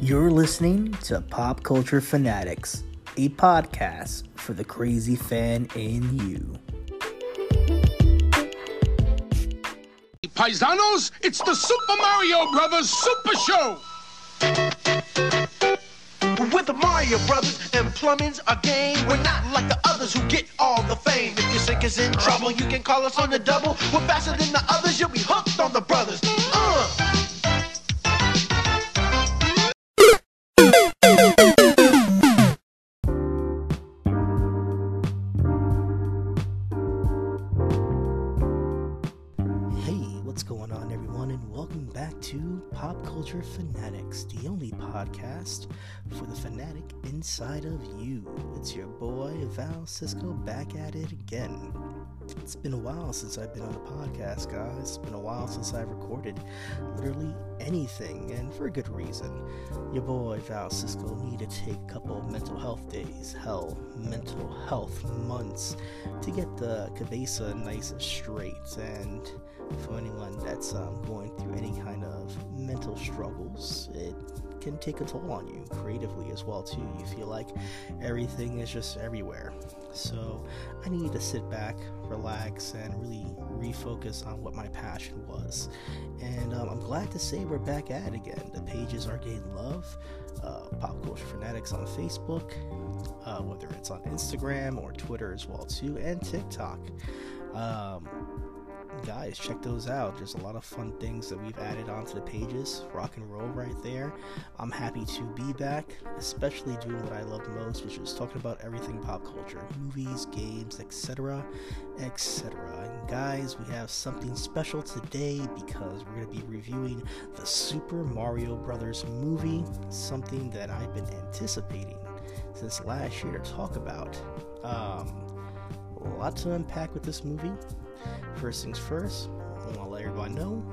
You're listening to Pop Culture Fanatics, a podcast for the crazy fan in you. Paisanos, it's the Super Mario Brothers Super Show! With the Mario Brothers and plumbing's a game. We're not like the others who get all the fame. If your sink is in trouble, you can call us on the double. We're faster than the others, you'll be hooked on the brothers. Uh. Val Cisco back at it again. It's been a while since I've been on the podcast, guys. It's been a while since I've recorded literally anything, and for a good reason. Your boy Val Cisco need to take a couple mental health days, hell, mental health months, to get the cabeza nice and straight. And for anyone that's um, going through any kind of mental struggles, it can take a toll on you creatively as well too. You feel like everything is just everywhere. So I need to sit back, relax, and really refocus on what my passion was. And um, I'm glad to say we're back at it again. The pages are getting love. Uh, Pop Culture Fanatics on Facebook, uh, whether it's on Instagram or Twitter as well too, and TikTok. Um, guys, check those out. There's a lot of fun things that we've added onto the pages. Rock and roll right there. I'm happy to be back, especially doing what I love most, which is talking about everything pop culture movies, games, etc. etc. And guys, we have something special today because we're going to be reviewing the Super Mario Brothers movie, something that I've been anticipating since last year to talk about. Um, lot to unpack with this movie. First things first, I want to let everybody know.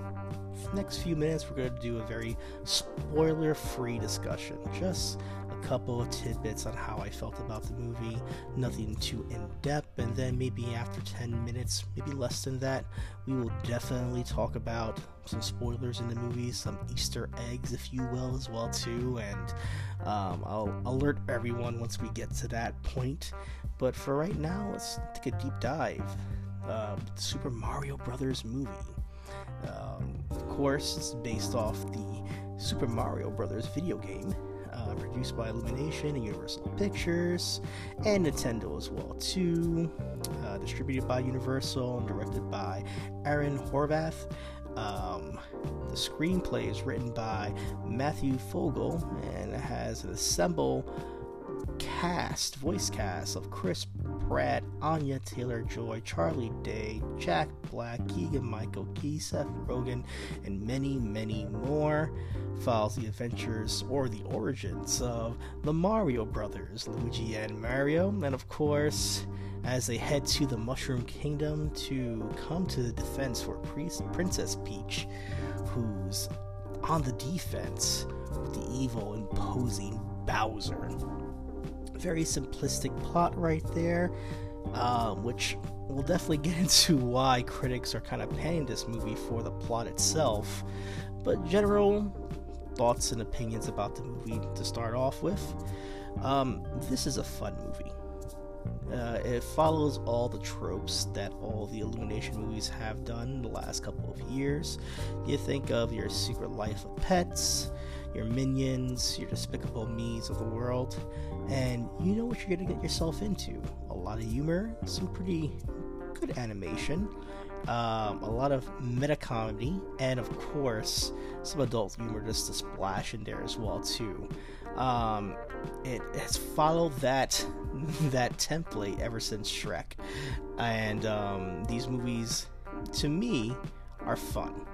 Next few minutes, we're going to do a very spoiler free discussion. Just a couple of tidbits on how I felt about the movie, nothing too in depth, and then maybe after 10 minutes, maybe less than that, we will definitely talk about some spoilers in the movie, some Easter eggs, if you will, as well too, and um, I'll alert everyone once we get to that point. But for right now, let's take a deep dive uh, Super Mario Brothers movie. Um, of course, it's based off the Super Mario Brothers video game, uh, produced by Illumination and Universal Pictures, and Nintendo as well too. Uh, distributed by Universal and directed by Aaron Horvath. Um, the screenplay is written by Matthew Fogel and has an assemble cast, voice cast of Chris Pratt, Anya Taylor Joy, Charlie Day, Jack Black, Keegan Michael Key, Seth Rogen, and many, many more. Follows the adventures or the origins of the Mario brothers, Luigi and Mario, and of course, as they head to the Mushroom Kingdom to come to the defense for Princess Peach, who's on the defense with the evil, imposing Bowser very simplistic plot right there, um, which we'll definitely get into why critics are kind of panning this movie for the plot itself. But general thoughts and opinions about the movie to start off with. Um, this is a fun movie. Uh, it follows all the tropes that all the Illumination movies have done in the last couple of years. You think of your Secret Life of Pets, your Minions, your Despicable Me's of the world, and you know what you're to get yourself into. A lot of humor, some pretty good animation, um, a lot of meta comedy, and of course, some adult humor just to splash in there as well too. Um, it has followed that that template ever since Shrek, and um, these movies, to me, are fun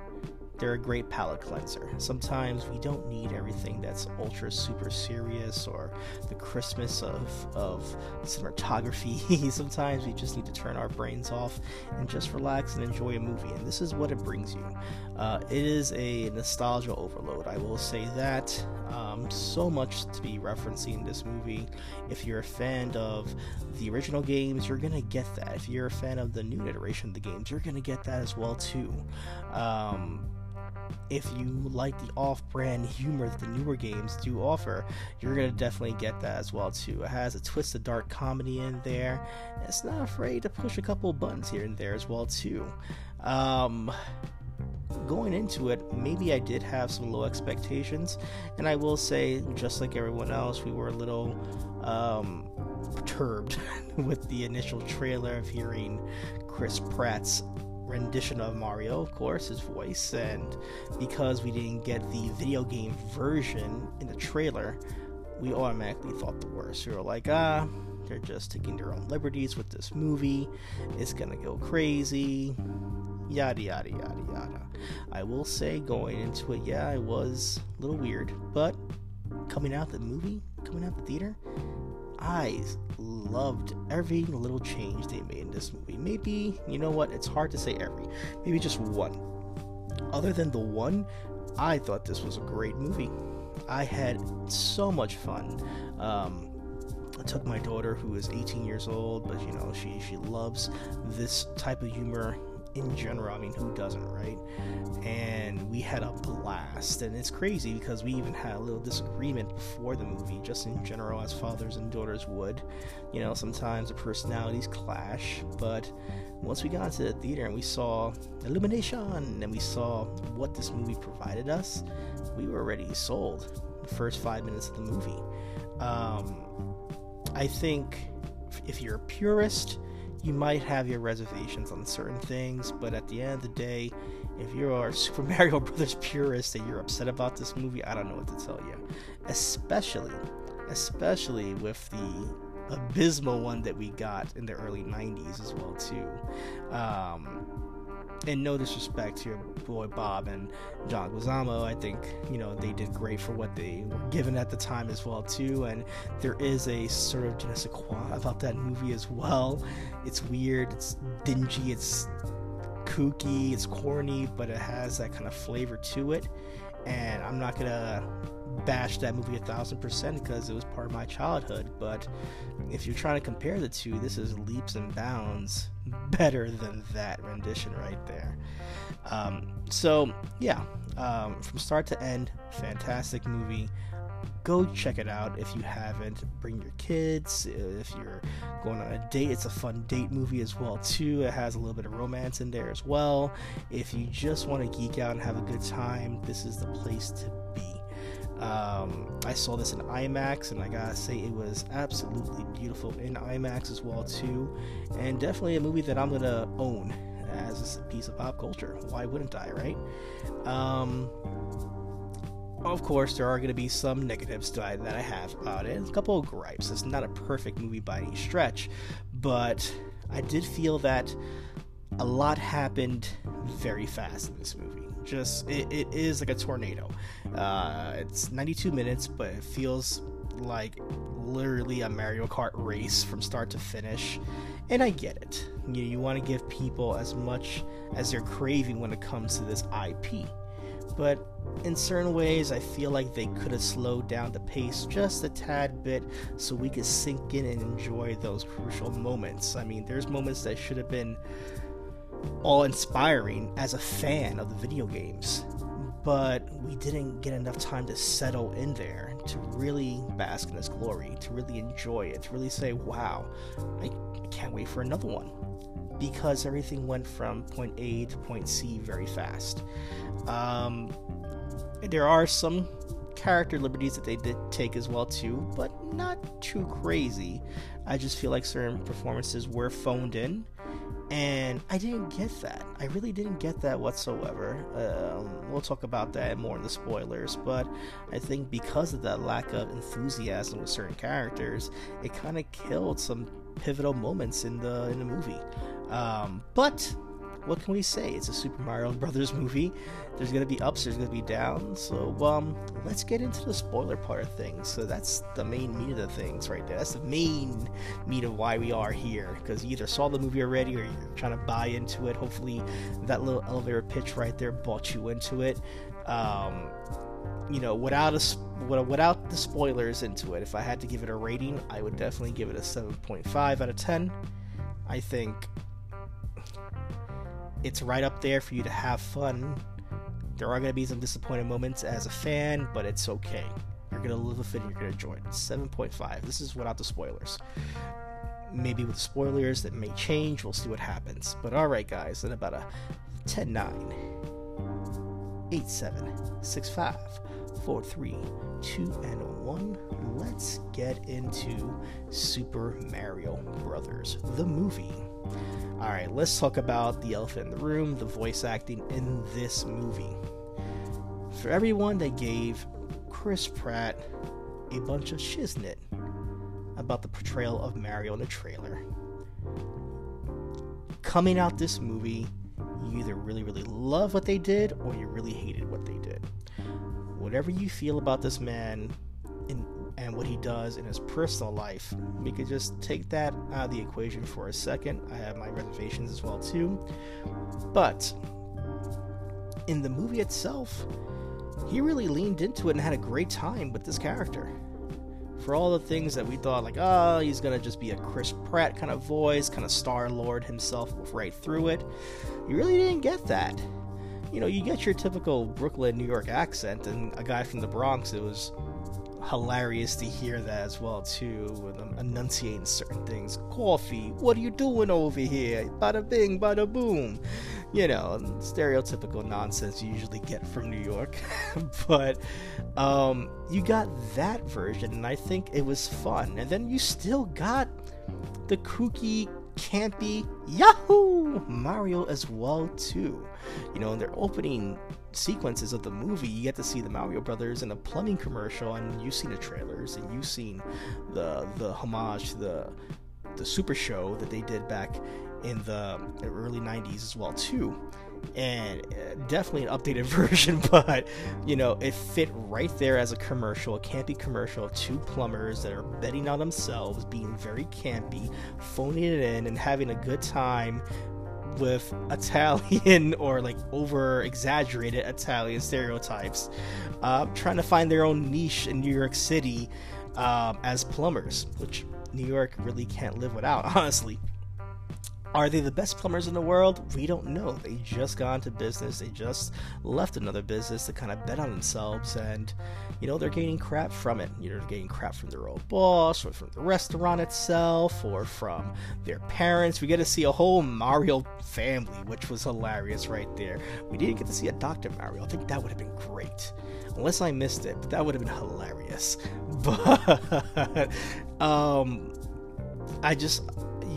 they're a great palate cleanser. Sometimes we don't need everything that's ultra super serious or the Christmas of, of cinematography. Sometimes we just need to turn our brains off and just relax and enjoy a movie, and this is what it brings you. Uh, it is a nostalgia overload, I will say that. Um, so much to be referencing this movie. If you're a fan of the original games, you're gonna get that. If you're a fan of the new iteration of the games, you're gonna get that as well too. Um, if you like the off-brand humor that the newer games do offer, you're gonna definitely get that as well too. It has a twist of dark comedy in there. It's not afraid to push a couple buttons here and there as well too. Um, going into it, maybe I did have some low expectations, and I will say, just like everyone else, we were a little um, perturbed with the initial trailer of hearing Chris Pratt's rendition of Mario, of course, his voice, and because we didn't get the video game version in the trailer, we automatically thought the worst. We were like, ah, they're just taking their own liberties with this movie. It's gonna go crazy. Yada yada yada yada. I will say, going into it, yeah, it was a little weird, but coming out the movie, coming out the theater, I loved every little change they made in this movie. Maybe, you know what, it's hard to say every, maybe just one. Other than the one, I thought this was a great movie. I had so much fun. Um, I took my daughter, who is 18 years old, but you know she she loves this type of humor in general. I mean, who doesn't, right? And we had a blast, and it's crazy because we even had a little disagreement before the movie, just in general, as fathers and daughters would. You know, sometimes the personalities clash, but once we got into the theater and we saw Illumination and we saw what this movie provided us, we were already sold the first five minutes of the movie. Um, I think if you're a purist, you might have your reservations on certain things, but at the end of the day, if you're a Super Mario Brothers purist and you're upset about this movie, I don't know what to tell you. Especially, especially with the abysmal one that we got in the early 90s as well too. Um, and no disrespect to your boy Bob and John Leguizamo, I think you know they did great for what they were given at the time as well too. And there is a sort of je ne sais quoi about that movie as well. It's weird, it's dingy, it's kooky, it's corny, but it has that kind of flavor to it. And I'm not gonna bash that movie a thousand percent because it was part of my childhood. But if you're trying to compare the two, this is leaps and bounds better than that rendition right there. Um, so yeah, um, from start to end, fantastic movie. Go check it out if you haven't. Bring your kids. If you're going on a date, it's a fun date movie as well too. It has a little bit of romance in there as well. If you just want to geek out and have a good time, this is the place to be. Um, I saw this in IMAX, and I gotta say it was absolutely beautiful in IMAX as well too, and definitely a movie that I'm gonna own as a piece of pop culture. Why wouldn't I, right? Um, of course, there are going to be some negatives that I, that I have about it. A couple of gripes. It's not a perfect movie by any stretch, but I did feel that a lot happened very fast in this movie. Just it, it is like a tornado. Uh, it's 92 minutes, but it feels like literally a Mario Kart race from start to finish. And I get it. You, you want to give people as much as they're craving when it comes to this IP. But in certain ways, I feel like they could have slowed down the pace just a tad bit so we could sink in and enjoy those crucial moments. I mean, there's moments that should have been all inspiring as a fan of the video games, but we didn't get enough time to settle in there to really bask in its glory, to really enjoy it, to really say, wow, I can't wait for another one. Because everything went from point A to point C very fast. Um, there are some character liberties that they did take as well too, but not too crazy. I just feel like certain performances were phoned in and I didn't get that. I really didn't get that whatsoever. Um, we'll talk about that more in the spoilers, but I think because of that lack of enthusiasm with certain characters, it kind of killed some pivotal moments in the in the movie. Um, but what can we say? It's a Super Mario Brothers movie. There's gonna be ups, there's gonna be downs. So um, let's get into the spoiler part of things. So that's the main meat of the things right there. That's the main meat of why we are here. Because you either saw the movie already or you're trying to buy into it. Hopefully, that little elevator pitch right there bought you into it. Um, you know, without a without the spoilers into it, if I had to give it a rating, I would definitely give it a 7.5 out of 10. I think it's right up there for you to have fun. There are going to be some disappointing moments as a fan, but it's okay. You're going to live with it and you're going to enjoy it. 7.5. This is without the spoilers. Maybe with spoilers that may change. We'll see what happens. But alright, guys, in about a 10 9, 8 7, 6 5, 4 3, 2, and 1, let's get into Super Mario Brothers, the movie. Alright, let's talk about the elephant in the room, the voice acting in this movie. For everyone that gave Chris Pratt a bunch of shiznit about the portrayal of Mario in the trailer, coming out this movie, you either really, really love what they did or you really hated what they did. Whatever you feel about this man and what he does in his personal life, we could just take that out of the equation for a second. I have my reservations as well too. But in the movie itself, he really leaned into it and had a great time with this character. For all the things that we thought, like, oh, he's gonna just be a Chris Pratt kind of voice, kind of Star Lord himself right through it, you really didn't get that. You know, you get your typical Brooklyn, New York accent, and a guy from the Bronx, it was hilarious to hear that as well too, with them enunciating certain things. Coffee, what are you doing over here? Bada bing, bada boom. You know, stereotypical nonsense you usually get from New York. but um, you got that version, and I think it was fun. And then you still got the kooky campy Yahoo Mario as well too. You know, in their opening sequences of the movie, you get to see the Mario Brothers in a plumbing commercial, and you've seen the trailers, and you've seen the the homage to the the Super Show that they did back in the early 90s as well too and uh, definitely an updated version but you know it fit right there as a commercial a campy commercial two plumbers that are betting on themselves being very campy phoning it in and having a good time with Italian or like over exaggerated Italian stereotypes, uh, trying to find their own niche in New York City uh, as plumbers, which New York really can't live without, honestly. Are they the best plumbers in the world? We don't know. They just got into business. They just left another business to kind of bet on themselves, and you know they're gaining crap from it. You know, they're getting crap from their old boss, or from the restaurant itself, or from their parents. We get to see a whole Mario family, which was hilarious right there. We didn't get to see a Dr. Mario. I think that would have been great, unless I missed it. But that would have been hilarious. But um, I just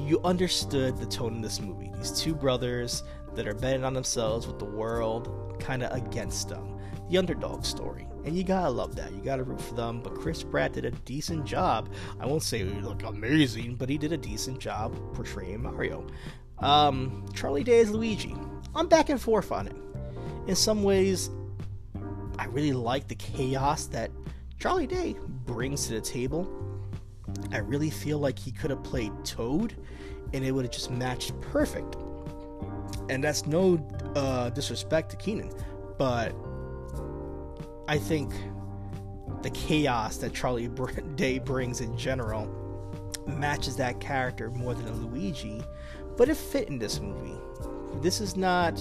you understood the tone in this movie. These two brothers that are betting on themselves with the world kind of against them. The underdog story. And you gotta love that. You gotta root for them. But Chris Pratt did a decent job. I won't say he looked amazing, but he did a decent job portraying Mario. Um, Charlie Day is Luigi. I'm back and forth on it. In some ways, I really like the chaos that Charlie Day brings to the table I really feel like he could have played Toad and it would have just matched perfect. And that's no uh, disrespect to Keegan, but I think the chaos that Charlie Day brings in general matches that character more than Luigi, but it fit in this movie. This is not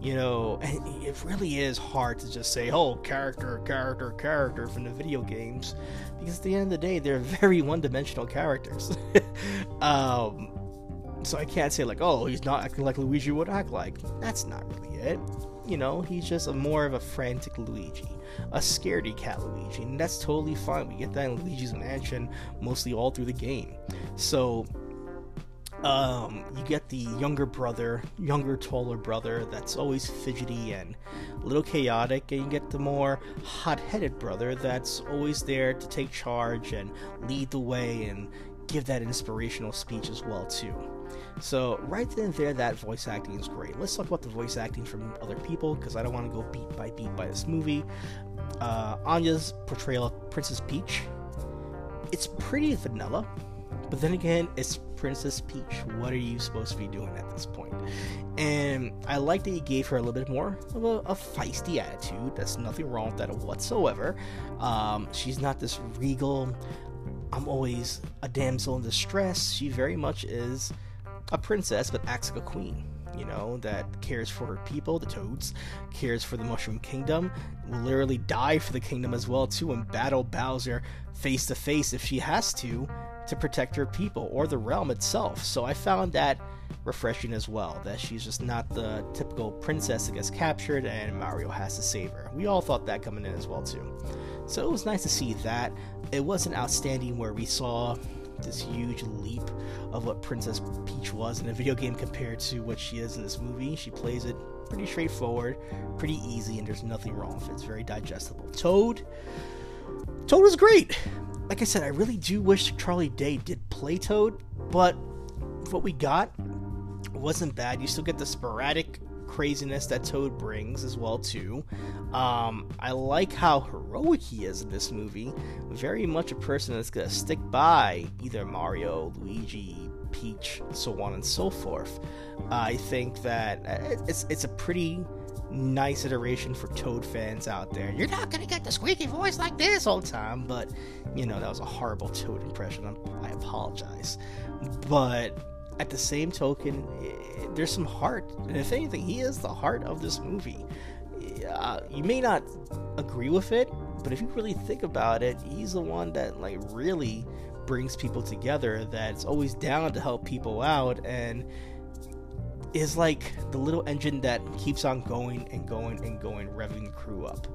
you know, it really is hard to just say, oh, character, character, character from the video games, because at the end of the day, they're very one dimensional characters. um, so I can't say, like, oh, he's not acting like Luigi would act like. That's not really it. You know, he's just a more of a frantic Luigi, a scaredy cat Luigi, and that's totally fine. We get that in Luigi's Mansion mostly all through the game. So um, you get the younger brother, younger, taller brother that's always fidgety and a little chaotic, and you get the more hot headed brother that's always there to take charge and lead the way and give that inspirational speech as well too. So right then and there, that voice acting is great. Let's talk about the voice acting from other people because I don't want to go beat by beat by this movie. Uh, Anya's portrayal of Princess Peach, it's pretty vanilla, but then again, it's Princess Peach. What are you supposed to be doing at this point? And I like that he gave her a little bit more of a, a feisty attitude. That's nothing wrong with that whatsoever. Um, she's not this regal, I'm always a damsel in distress. She very much is a princess, but acts like a queen. you know, that cares for her people, the toads, cares for the Mushroom Kingdom, will literally die for the kingdom as well too and battle Bowser face to face if she has to to protect her people or the realm itself. So I found that refreshing as well that she's just not the typical princess that gets captured and Mario has to save her. We all thought that coming in as well too. So it was nice to see that. It wasn't outstanding where we saw this huge leap of what Princess Peach was in a video game compared to what she is in this movie. She plays it pretty straightforward, pretty easy, and there's nothing wrong with it. It's very digestible. Toad, Toad was great. Like I said, I really do wish Charlie Day did play Toad, but what we got wasn't bad. You still get the sporadic craziness that Toad brings as well too. Um, I like how heroic he is in this movie. Very much a person that's gonna stick by either Mario, Luigi, Peach, so on and so forth. I think that it's it's a pretty nice iteration for Toad fans out there. You're not gonna get the squeaky voice like this all the time, but you know that was a horrible Toad impression. I apologize, but at the same token, eh, there's some heart. And if anything, he is the heart of this movie. Uh, you may not agree with it, but if you really think about it, he's the one that like really brings people together. That's always down to help people out and is like the little engine that keeps on going and going and going, revving the crew up.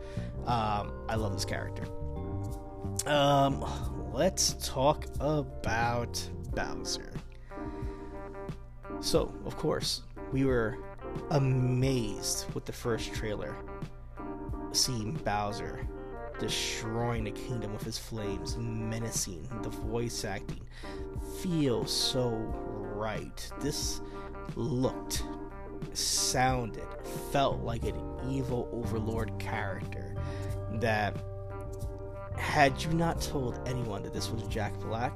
Um, I love this character. Um, let's talk about Bowser. So, of course, we were amazed with the first trailer, seeing Bowser destroying the kingdom with his flames, menacing, the voice acting feels so right. This looked, sounded, felt like an evil overlord character that had you not told anyone that this was Jack Black,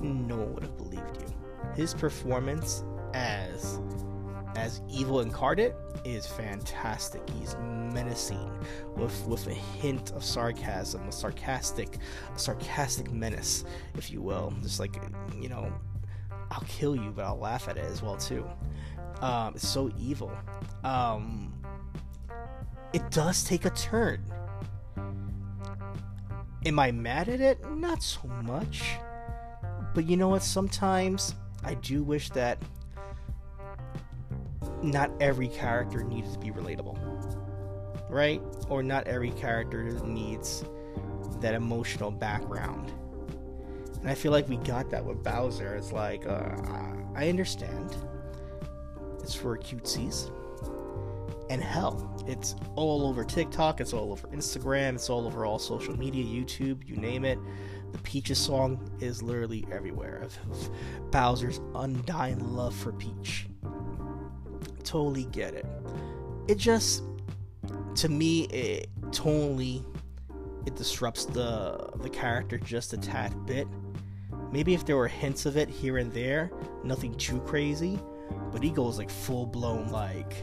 no one would have believed you. His performance as as evil incarnate is fantastic. He's menacing with with a hint of sarcasm, a sarcastic, a sarcastic menace, if you will. Just like you know, I'll kill you, but I'll laugh at it as well too. Um, it's so evil. Um, it does take a turn. Am I mad at it? Not so much. But you know what? Sometimes I do wish that not every character needs to be relatable, right? Or not every character needs that emotional background. And I feel like we got that with Bowser. It's like, uh, I understand. It's for cutesies. And hell, it's all over TikTok, it's all over Instagram, it's all over all social media, YouTube, you name it. The Peaches song is literally everywhere of, Bowser's undying love for Peach totally get it. It just, to me, it totally it disrupts the the character just a tad bit. Maybe if there were hints of it here and there, nothing too crazy, but he goes like full blown like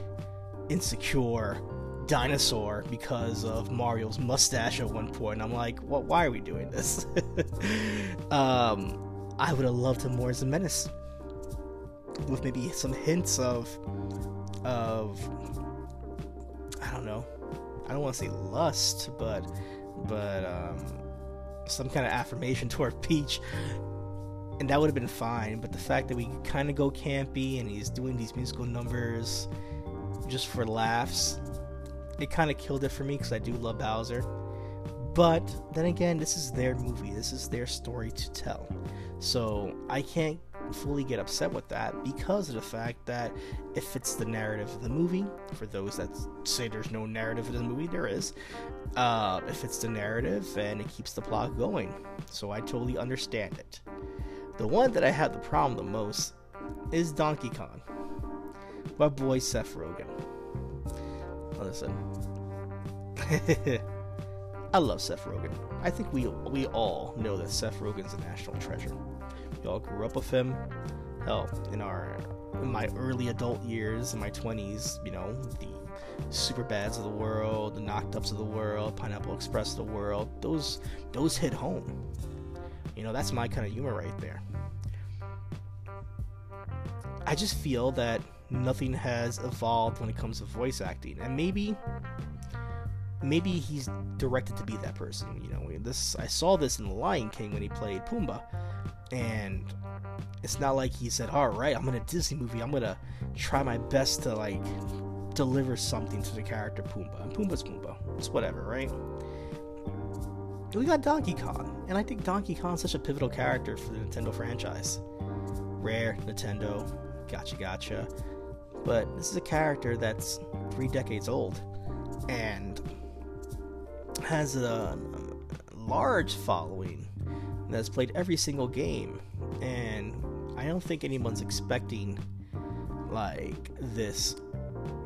insecure dinosaur because of Mario's mustache at one point. I'm like, what? Why are we doing this? um, I would have loved him more as a menace, with maybe some hints of of I don't know. I don't want to say lust, but but um, some kind of affirmation toward Peach, and that would have been fine. But the fact that we kind of go campy and he's doing these musical numbers just for laughs, it kind of killed it for me because I do love Bowser. But then again, this is their movie. This is their story to tell. So I can't fully get upset with that because of the fact that it fits the narrative of the movie. For those that say there's no narrative in the movie, there is. Uh, it fits the narrative and it keeps the plot going. So I totally understand it. The one that I have the problem the most is Donkey Kong. My boy Seth Rogen. Listen. I love Seth Rogen. I think we we all know that Seth Rogen's a national treasure. We all grew up with him. Hell, in our in my early adult years, in my twenties, you know, the super bads of the world, the knocked ups of the world, Pineapple Express of the world, those those hit home. You know, that's my kind of humor right there. I just feel that nothing has evolved when it comes to voice acting, and maybe maybe he's directed to be that person. You know, this I saw this in The Lion King when he played Pumbaa, and it's not like he said, "All right, I'm in a Disney movie. I'm gonna try my best to like deliver something to the character Pumbaa." And Pumbaa's Pumbaa. It's whatever, right? We got Donkey Kong, and I think Donkey Kong's such a pivotal character for the Nintendo franchise. Rare, Nintendo, gotcha, gotcha. But this is a character that's three decades old, and has a, a large following that's played every single game, and I don't think anyone's expecting like this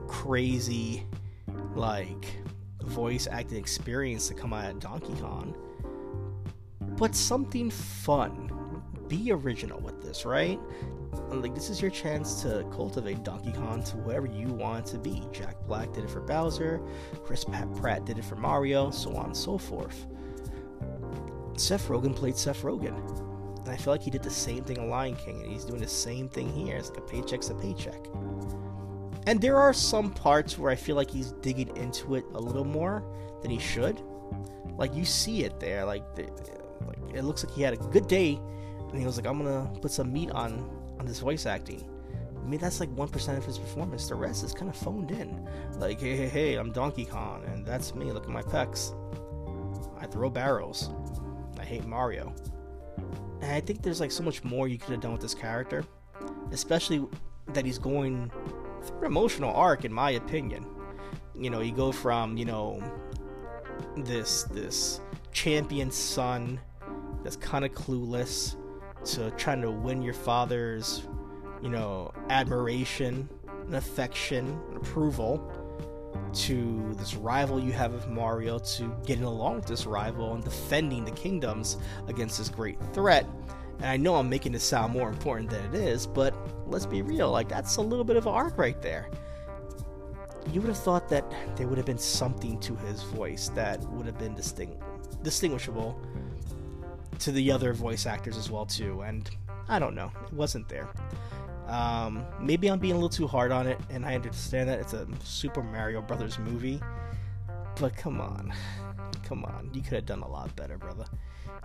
crazy like voice acting experience to come out of Donkey Kong. But something fun. Be original with this, right? Like this is your chance to cultivate Donkey Kong to whoever you want it to be. Jack Black did it for Bowser, Chris Pratt did it for Mario, so on and so forth. Seth Rogen played Seth Rogen. And I feel like he did the same thing in Lion King, and he's doing the same thing here. It's like a paycheck's a paycheck. And there are some parts where I feel like he's digging into it a little more than he should. Like you see it there, like, the, like it looks like he had a good day, and he was like, "I'm gonna put some meat on on this voice acting." I mean, that's like one percent of his performance. The rest is kind of phoned in. Like, hey, hey, hey, I'm Donkey Kong, and that's me. Look at my pecs. I throw barrels. Hate Mario. And I think there's like so much more you could have done with this character, especially that he's going through an emotional arc, in my opinion. You know, you go from you know this this champion son that's kind of clueless to trying to win your father's you know admiration and affection and approval to this rival you have of Mario to getting along with this rival and defending the kingdoms against this great threat. And I know I'm making this sound more important than it is, but let's be real, like that's a little bit of an arc right there. You would have thought that there would have been something to his voice that would have been distinct, distinguishable to the other voice actors as well too, and I don't know, it wasn't there. Um, maybe I'm being a little too hard on it, and I understand that it's a Super Mario Brothers movie. But come on, come on, you could have done a lot better, brother.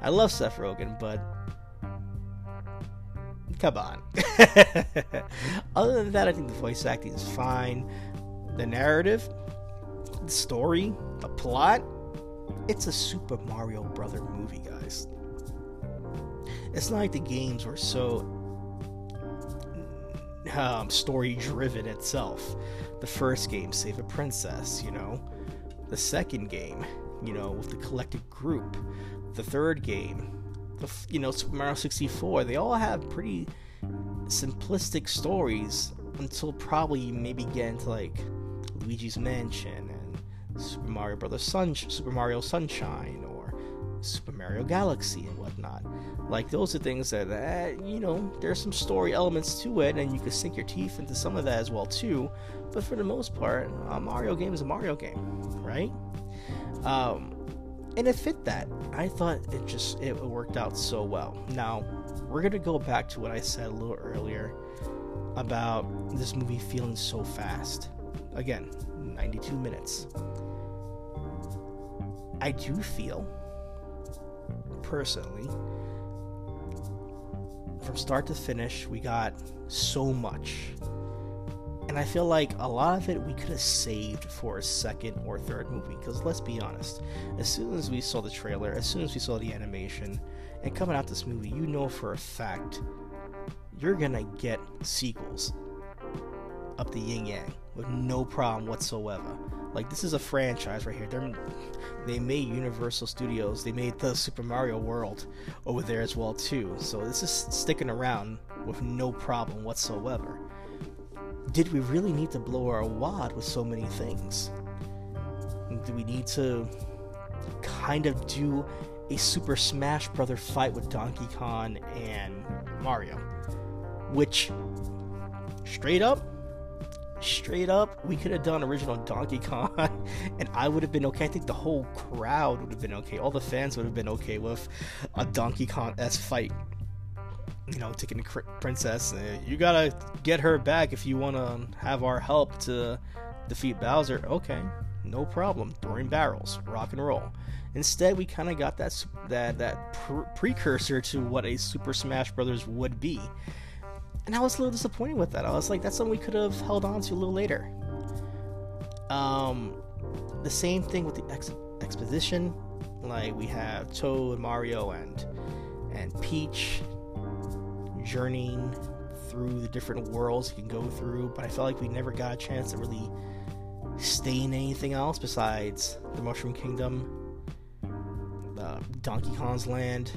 I love Seth Rogen, but come on. Other than that, I think the voice acting is fine. The narrative, the story, the plot, it's a Super Mario Brother movie, guys. It's not like the games were so um, story driven itself. The first game, Save a Princess, you know. The second game, you know, with the collected group. The third game, the, you know, Super Mario 64. They all have pretty simplistic stories until probably maybe get into like Luigi's Mansion and Super Mario Brothers Sun, Super Mario Sunshine, Super Mario Galaxy and whatnot. Like those are things that, you know, there's some story elements to it, and you can sink your teeth into some of that as well too. But for the most part, a Mario game is a Mario game, right? Um, and it fit that. I thought it just it worked out so well. Now we're gonna go back to what I said a little earlier about this movie feeling so fast. Again, 92 minutes. I do feel personally from start to finish, we got so much. And I feel like a lot of it we could have saved for a second or third movie. Because let's be honest, as soon as we saw the trailer, as soon as we saw the animation, and coming out this movie, you know for a fact you're gonna get sequels up the yin yang with no problem whatsoever. Like this is a franchise right here. They're, they made Universal Studios. They made the Super Mario World over there as well too. So this is sticking around with no problem whatsoever. Did we really need to blow our wad with so many things? Do we need to kind of do a Super Smash Brother fight with Donkey Kong and Mario? Which, straight up, straight up, we could have done original Donkey Kong, and I would have been okay. I think the whole crowd would have been okay. All the fans would have been okay with a Donkey Kong s fight. you know, taking the princess. Uh, you gotta get her back if you want to have our help to defeat Bowser. Okay, no problem. Throwing barrels, rock and roll. Instead, we kind of got that that that pr- precursor to what a Super Smash Brothers would be, and I was a little disappointed with that. I was like, that's something we could have held on to a little later. Um, the same thing with the ex- exposition. Like we have Toad, Mario, and and Peach journeying through the different worlds you can go through, but I felt like we never got a chance to really stay in anything else besides the Mushroom Kingdom, uh, Donkey Kong's Land,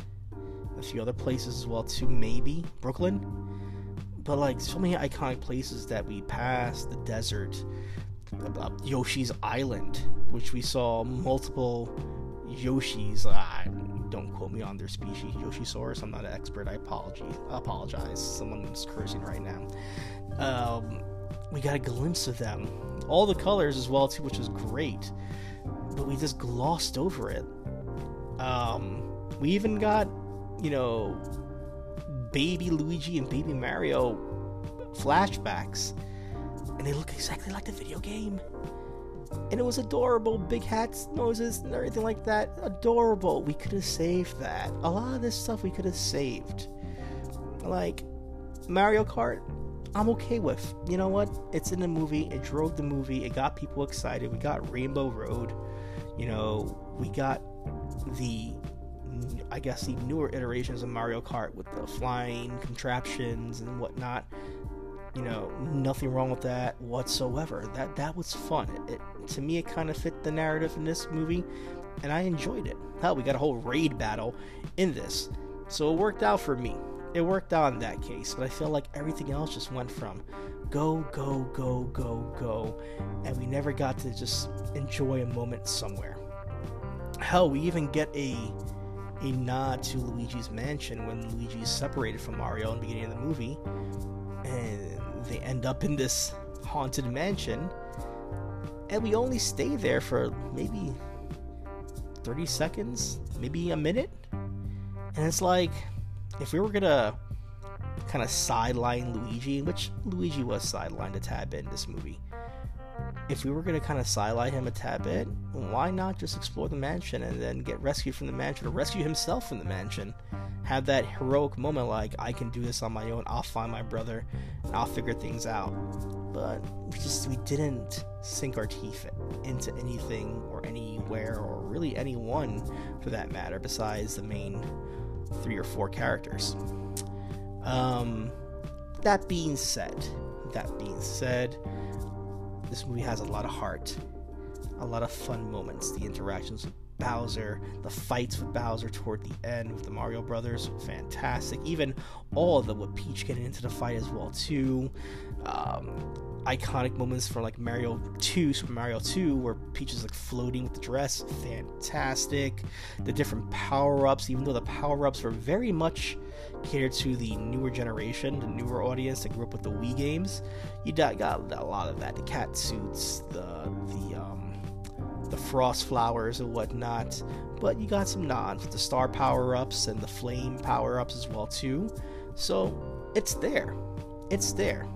a few other places as well too, maybe Brooklyn. But like so many iconic places that we passed, the desert, uh, Yoshi's Island, which we saw multiple Yoshis. Uh, don't quote me on their species, Yoshisaurus. I'm not an expert. I apologize. apologize. Someone's cursing right now. Um, we got a glimpse of them, all the colors as well too, which was great. But we just glossed over it. Um, we even got, you know, baby Luigi and baby Mario flashbacks, and they look exactly like the video game and it was adorable. Big hats, noses, and everything like that. Adorable. We could have saved that. A lot of this stuff we could have saved. Like Mario Kart, I'm okay with. You know what? It's in the movie. It drove the movie. It got people excited. We got Rainbow Road. You know, we got the I guess the newer iterations of Mario Kart with the flying contraptions and whatnot. You know nothing wrong with that whatsoever. That that was fun. It, it to me it kind of fit the narrative in this movie and i enjoyed it. Hell we got a whole raid battle in this. So it worked out for me. It worked out in that case but i feel like everything else just went from go go go go go and we never got to just enjoy a moment somewhere. Hell we even get a a nod to luigi's mansion when luigi's separated from mario in the beginning of the movie and they end up in this haunted mansion and we only stay there for maybe 30 seconds maybe a minute. And it's like if we were gonna kind of sideline luigi which luigi was sidelined a tad bit in this movie if we were gonna kind of sideline him a tad bit why not just explore the mansion and then get rescued from the mansion or rescue himself from the mansion have that heroic moment like I can do this on my own. I'll find my brother and I'll figure things out. But we just we didn't sink our teeth into anything or anywhere or really anyone for that matter besides the main three or four characters. Um that being said, that being said, this movie has a lot of heart, a lot of fun moments, the interactions with Bowser, the fights with Bowser toward the end with the Mario Brothers, fantastic. Even all of them with Peach getting into the fight as well too. Um, iconic moments for like Mario 2, Super Mario 2, where Peach is like floating with the dress, fantastic. The different power ups, even though the power ups were very much catered to the newer generation, the newer audience that grew up with the Wii games, you got, got a lot of that. The cat suits, the the um, the frost flowers and whatnot. But you got some nods with the star power ups and the flame power ups as well too. So it's there. It's there.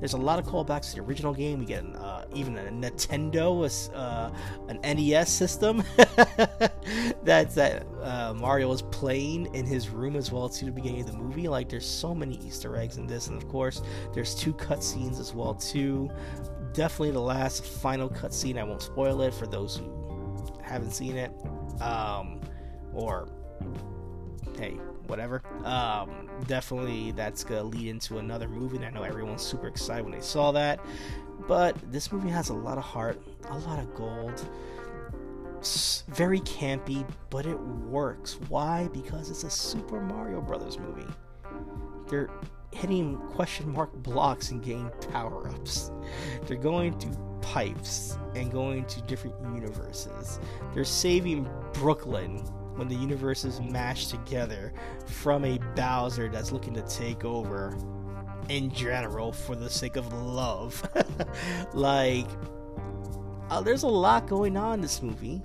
There's a lot of callbacks to the original game. We get uh, even a Nintendo, uh, an NES system that that uh, Mario was playing in his room as well to the beginning of the movie. Like there's so many Easter eggs in this, and of course there's two cutscenes as well too. Definitely the last final cutscene. I won't spoil it for those who haven't seen it, um, or hey, whatever. Um, definitely that's gonna lead into another movie. And I know everyone's super excited when they saw that. But this movie has a lot of heart, a lot of gold. It's very campy, but it works. Why? Because it's a Super Mario Brothers movie. They're hitting question mark blocks and getting power ups. They're going to pipes and going to different universes. They're saving Brooklyn when the universes mash together from a Bowser that's looking to take over in general for the sake of love. like, uh, there's a lot going on in this movie,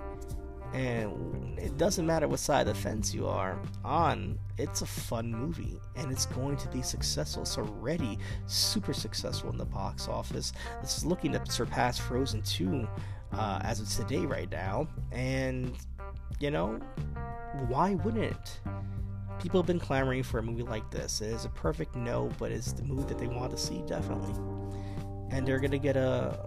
And it doesn't matter what side of the fence you are on, it's a fun movie and it's going to be successful. It's already super successful in the box office. It's looking to surpass Frozen 2 uh, as of today, right now. And, you know, why wouldn't it? People have been clamoring for a movie like this. It is a perfect no, but it's the movie that they want to see, definitely. And they're gonna get a,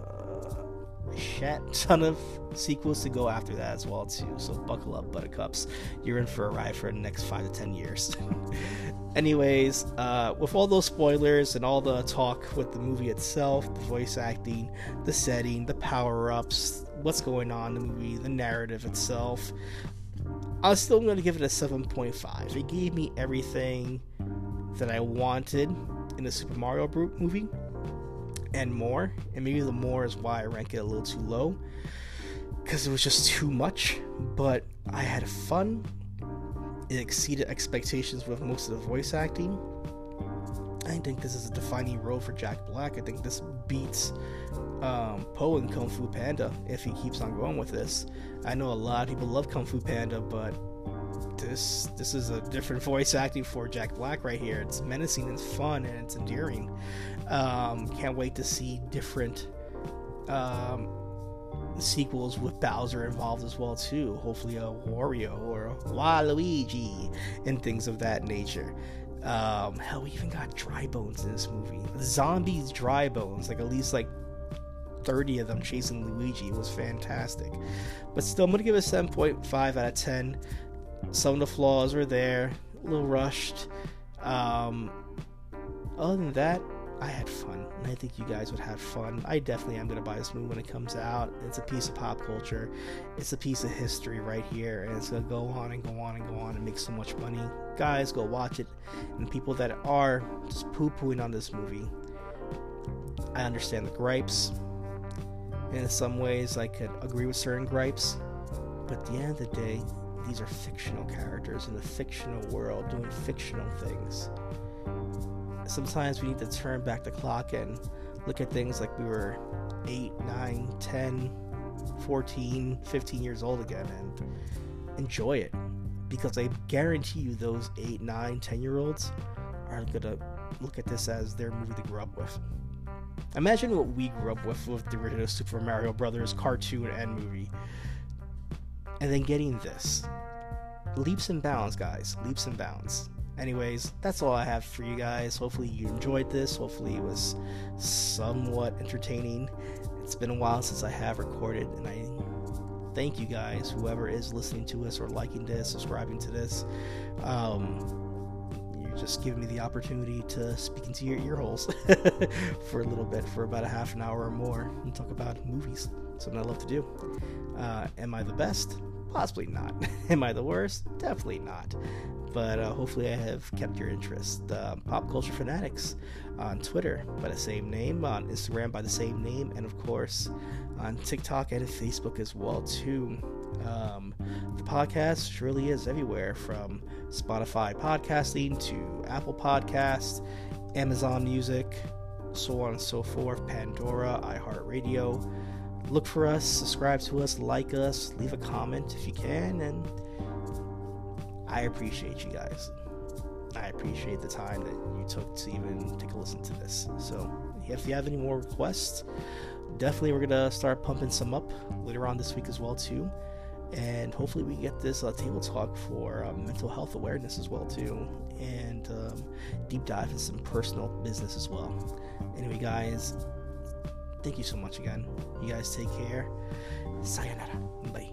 a shat ton of sequels to go after that as well too. So buckle up, Buttercups. You're in for a ride for the next five to ten years. Anyways, uh, with all those spoilers and all the talk with the movie itself, the voice acting, the setting, the power ups, what's going on in the movie, the narrative itself, I was still going to give it a 7.5. It gave me everything that I wanted in a Super Mario movie and more. And maybe the more is why I rank it a little too low because it was just too much. But I had fun. It exceeded expectations with most of the voice acting. I think this is a defining role for Jack Black. I think this beats um, Po and Kung Fu Panda if he keeps on going with this. I know a lot of people love Kung Fu Panda, but this this is a different voice acting for Jack Black right here. It's menacing, it's fun, and it's endearing. Um, can't wait to see different um, sequels with Bowser involved as well too. Hopefully a Wario or a Waluigi and things of that nature. Um, hell, we even got dry bones in this movie. Zombies dry bones, like at least like 30 of them chasing Luigi. It was fantastic. But still, I'm to give it a 7.5 out of 10. Some of the flaws were there, a little rushed. Um, other than that, I had fun, and I think you guys would have fun. I definitely am going to buy this movie when it comes out. It's a piece of pop culture, it's a piece of history right here, and it's going to go on and go on and go on and make so much money. Guys, go watch it. And people that are just poo pooing on this movie, I understand the gripes. And in some ways, I could agree with certain gripes. But at the end of the day, these are fictional characters in a fictional world doing fictional things. Sometimes we need to turn back the clock and look at things like we were 8, 9, 10, 14, 15 years old again and enjoy it. Because I guarantee you, those 8, 9, 10 year olds are going to look at this as their movie they grew up with. Imagine what we grew up with with the original Super Mario Brothers cartoon and movie. And then getting this. Leaps and bounds, guys. Leaps and bounds. Anyways, that's all I have for you guys. Hopefully, you enjoyed this. Hopefully, it was somewhat entertaining. It's been a while since I have recorded, and I thank you guys, whoever is listening to us or liking this, subscribing to this. Um, you're just giving me the opportunity to speak into your ear holes for a little bit, for about a half an hour or more, and talk about movies. Something I love to do. Uh, am I the best? Possibly not. am I the worst? Definitely not. But uh, hopefully, I have kept your interest. Uh, Pop Culture Fanatics on Twitter by the same name, on Instagram by the same name, and of course on TikTok and Facebook as well too. Um, the podcast really is everywhere from Spotify podcasting to Apple Podcasts, Amazon Music, so on and so forth, Pandora, iHeartRadio. Look for us, subscribe to us, like us, leave a comment if you can, and I appreciate you guys. I appreciate the time that you took to even take a listen to this. So, if you have any more requests, definitely we're gonna start pumping some up later on this week as well too and hopefully we get this uh, table talk for um, mental health awareness as well too and um, deep dive into some personal business as well anyway guys thank you so much again. You guys take care. Sayonara. Bye